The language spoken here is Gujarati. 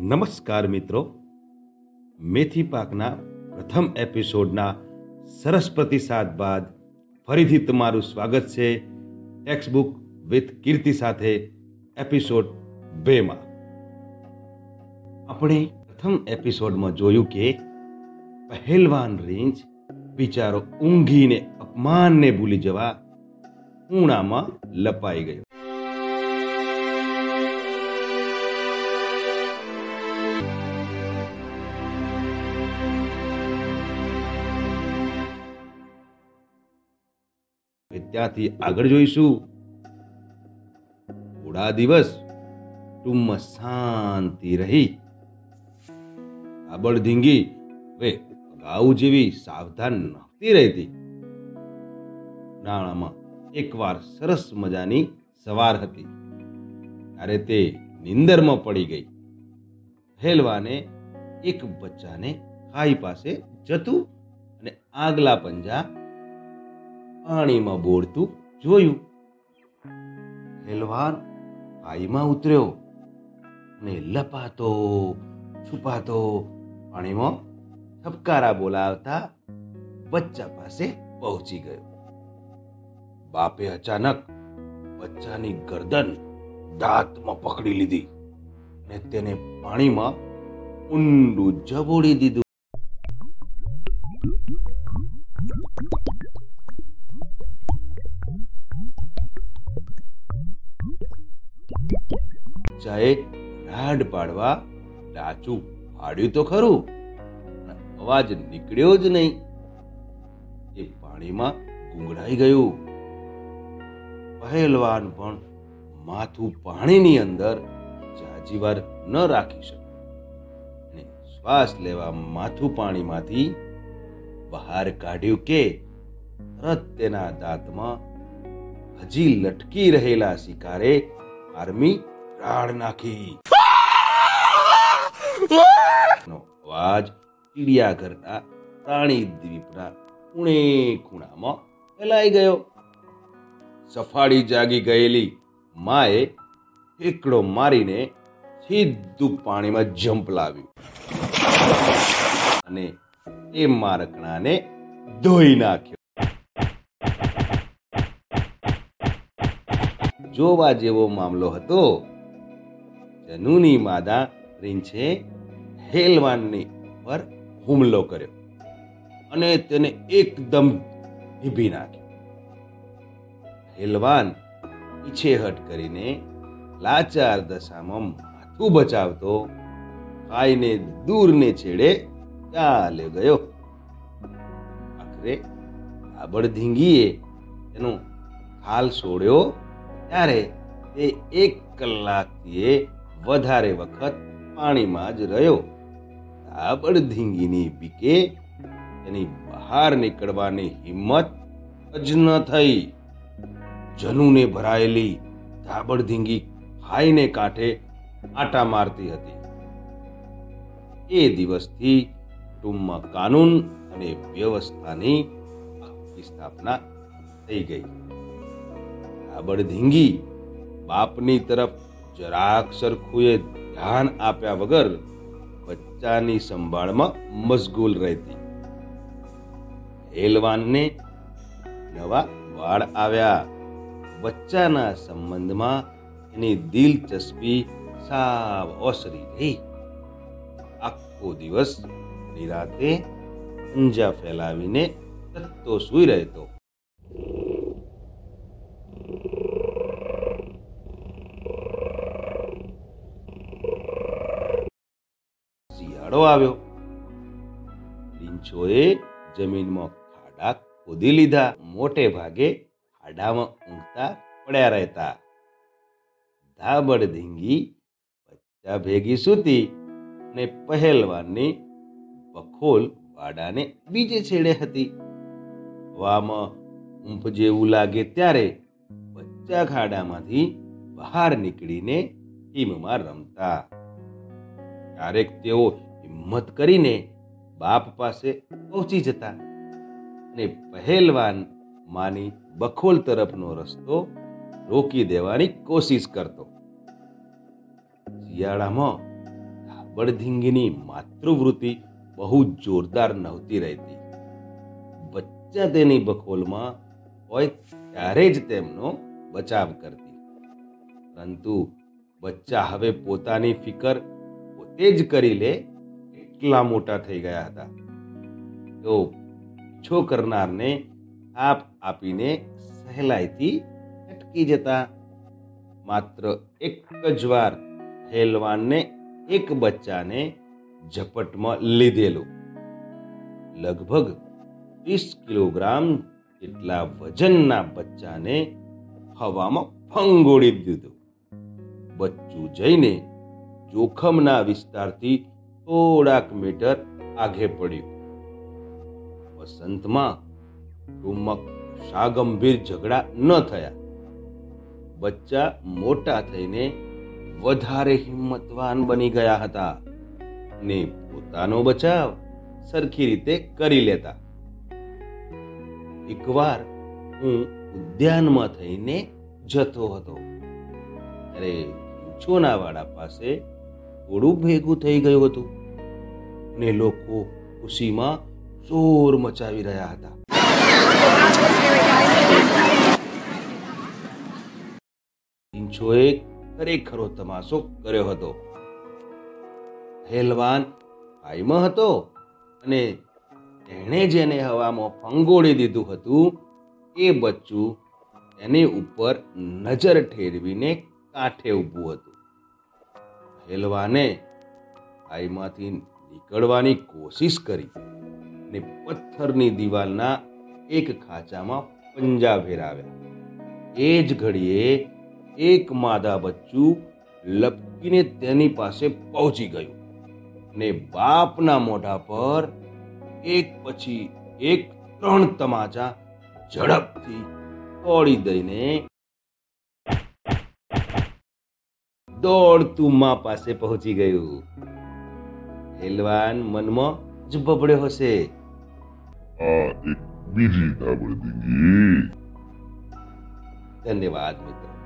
નમસ્કાર મિત્રો. મેથી પાકના પ્રથમ એપિસોડના સરસ પ્રતિસાદ બાદ ફરીથી તમારું સ્વાગત છે ટેક્સ્ટબુક વિથ કીર્તિ સાથે એપિસોડ બેમાં. આપણે પ્રથમ એપિસોડમાં જોયું કે પહેલવાન રેન્જ બિચારો ઊંઘીને અપમાનને ભૂલી જવા ઉણામાં લપાઈ ગયો. ત્યાંથી આગળ જોઈશું. થોડા દિવસ ટૂંકમાં શાંતિ રહી. આબળ ધીંગી હવે અગાઉ જેવી સાવધાન નહોતી રહેતી. નાણામાં એકવાર સરસ મજાની સવાર હતી. ત્યારે તે નિંદરમાં પડી ગઈ. હેલવાને એક બચ્ચાને ખાઈ પાસે જતું અને આગલા પંજા પાણીમાં બોળતું જોયું. પહેલવાન પાઈમાં ઉતર્યો અને લપાતો, છુપાતો પાણીમાં ઠપકારા બોલાવતા બચ્ચા પાસે પહોંચી ગયો. બાપે અચાનક બચ્ચાની ગરદન દાંતમાં પકડી લીધી અને તેને પાણીમાં ઊંડું જબોડી દીધું. બચ્ચાએ રાડ પાડવા ડાચું પાડ્યું તો ખરું અવાજ નીકળ્યો જ નહીં. એ પાણીમાં ગુંગળાઈ ગયું. પહેલવાન પણ માથું પાણીની અંદર જાજીવાર ન રાખી શક્યો શ્વાસ લેવા માથું પાણીમાંથી બહાર કાઢ્યું કે તરત તેના દાંતમાં હજી લટકી રહેલા શિકારે આર્મી રાડ નાખી. અવાજ કરતા પ્રાણી દ્વીપના ખૂણે ખૂણામાં ફેલાઈ ગયો. સફાળી જાગી ગયેલી માએ એકડો મારીને સીધું પાણીમાં જંપ લાવ્યું અને એ મારકણાને ધોઈ નાખ્યો. જોવા જેવો મામલો હતો જનુની માદા રીંછે હેલવાનની પર હુમલો કર્યો અને તેને એકદમ ભીભી નાખ્યો હેલવાન પીછેહટ કરીને લાચાર દશામાં માથું બચાવતો ખાઈને દૂરને છેડે ચાલે ગયો. આખરે આબળ ધીંગીએ તેનો ખાલ છોડ્યો, ત્યારે તે એક કલાકથી વધારે વખત પાણીમાં જ રહ્યો. ધીંગીની બીકે તેની બહાર નીકળવાની હિંમત જ ન થઈ. જનુને ભરાયેલી ધાબળ ધીંગી ખાઈને કાંઠે આટા મારતી હતી. એ દિવસથી કુટુંબમાં કાનૂન અને વ્યવસ્થાની સ્થાપના થઈ ગઈ. ધાબડધીંગી બાપની તરફ જરાક સરખુએ ધ્યાન આપ્યા વગર બચ્ચાની સંભાળમાં મશગુલ રહેતી. હેલવાનને નવા વાળ આવ્યા. બચ્ચાના સંબંધમાં એની દિલચસ્પી સાવ ઓસરી રહી. આખો દિવસ નિરાતે ઊંઝા ફેલાવીને તત્તો સૂઈ રહેતો. શિયાળો આવ્યો. લીંછોએ જમીનમાં ખાડા ખોદી લીધા. મોટે ભાગે ખાડામાં ઊંઘતા પડ્યા રહેતા. ધાબડ ધીંગી બચ્ચા ભેગી સૂતી અને પહેલવાનની બખોલ વાડાને બીજે છેડે હતી. હવામાં ઊંફ જેવું લાગે ત્યારે બચ્ચા ખાડામાંથી બહાર નીકળીને ટીમમાં રમતા. ક્યારેક તેઓ હિંમત કરીને બાપ પાસે પહોંચી જતા અને પહેલવાન માની બખોલ તરફનો રસ્તો રોકી દેવાની કોશિશ કરતો. શિયાળામાં ધાબળધીંગીની માતૃવૃત્તિ બહુ જોરદાર નહોતી રહેતી. બચ્ચા તેની બખોલમાં હોય ત્યારે જ તેમનો બચાવ કરતી. પરંતુ બચ્ચા હવે પોતાની ફિકર પોતે જ કરી લે એટલા મોટા થઈ ગયા હતા. તો પીછો કરનારને આપ આપીને સહેલાઈથી અટકી જતા. માત્ર એક જ વાર હેલવાનને એક બચ્ચાને ઝપટમાં લીધેલું. લગભગ વીસ કિલોગ્રામ જેટલા વજનના બચ્ચાને હવામાં ફંગોળી દીધું. બચ્ચું જઈને જોખમના વિસ્તારથી થોડાક મીટર આગે પડ્યું. વસંતમાં ટૂંમક સાગંભીર ઝઘડા ન થયા. બચ્ચા મોટા થઈને વધારે હિંમતવાન બની ગયા હતા ને પોતાનો બચાવ સરખી રીતે કરી લેતા. એકવાર હું ઉદ્યાનમાં થઈને જતો હતો, ત્યારે છોનાવાડા પાસે થોડું ભેગું થઈ ગયું હતું. ને લોકો ખુશીમાં શોર મચાવી રહ્યા હતા. રીંછોએ ખરેખરો તમાશો કર્યો હતો. પહેલવાન હાઈમાં હતો અને એણે જેને હવામાં ફંગોળી દીધું હતું, એ બચ્ચું એની ઉપર નજર ઠેરવીને કાંઠે ઊભું હતું. પહેલવાને હાઈમાંથી નીકળવાની કોશિશ કરી ને પથ્થરની દિવાલના એક ખાંચામાં પંજા ફેરાવ્યા. એ જ ઘડીએ એક માદા બચ્ચું લપકીને તેની પાસે પહોંચી ગયું ને બાપના મોઢા પર એક પછી એક ત્રણ તમાચા ઝડપથી તોડી દઈને દોડતું મા પાસે પહોંચી ગયું. પહેલવાન મનમાં જ બબડ્યો હશે. આ એક બીજી ધન્યવાદ મિત્રો.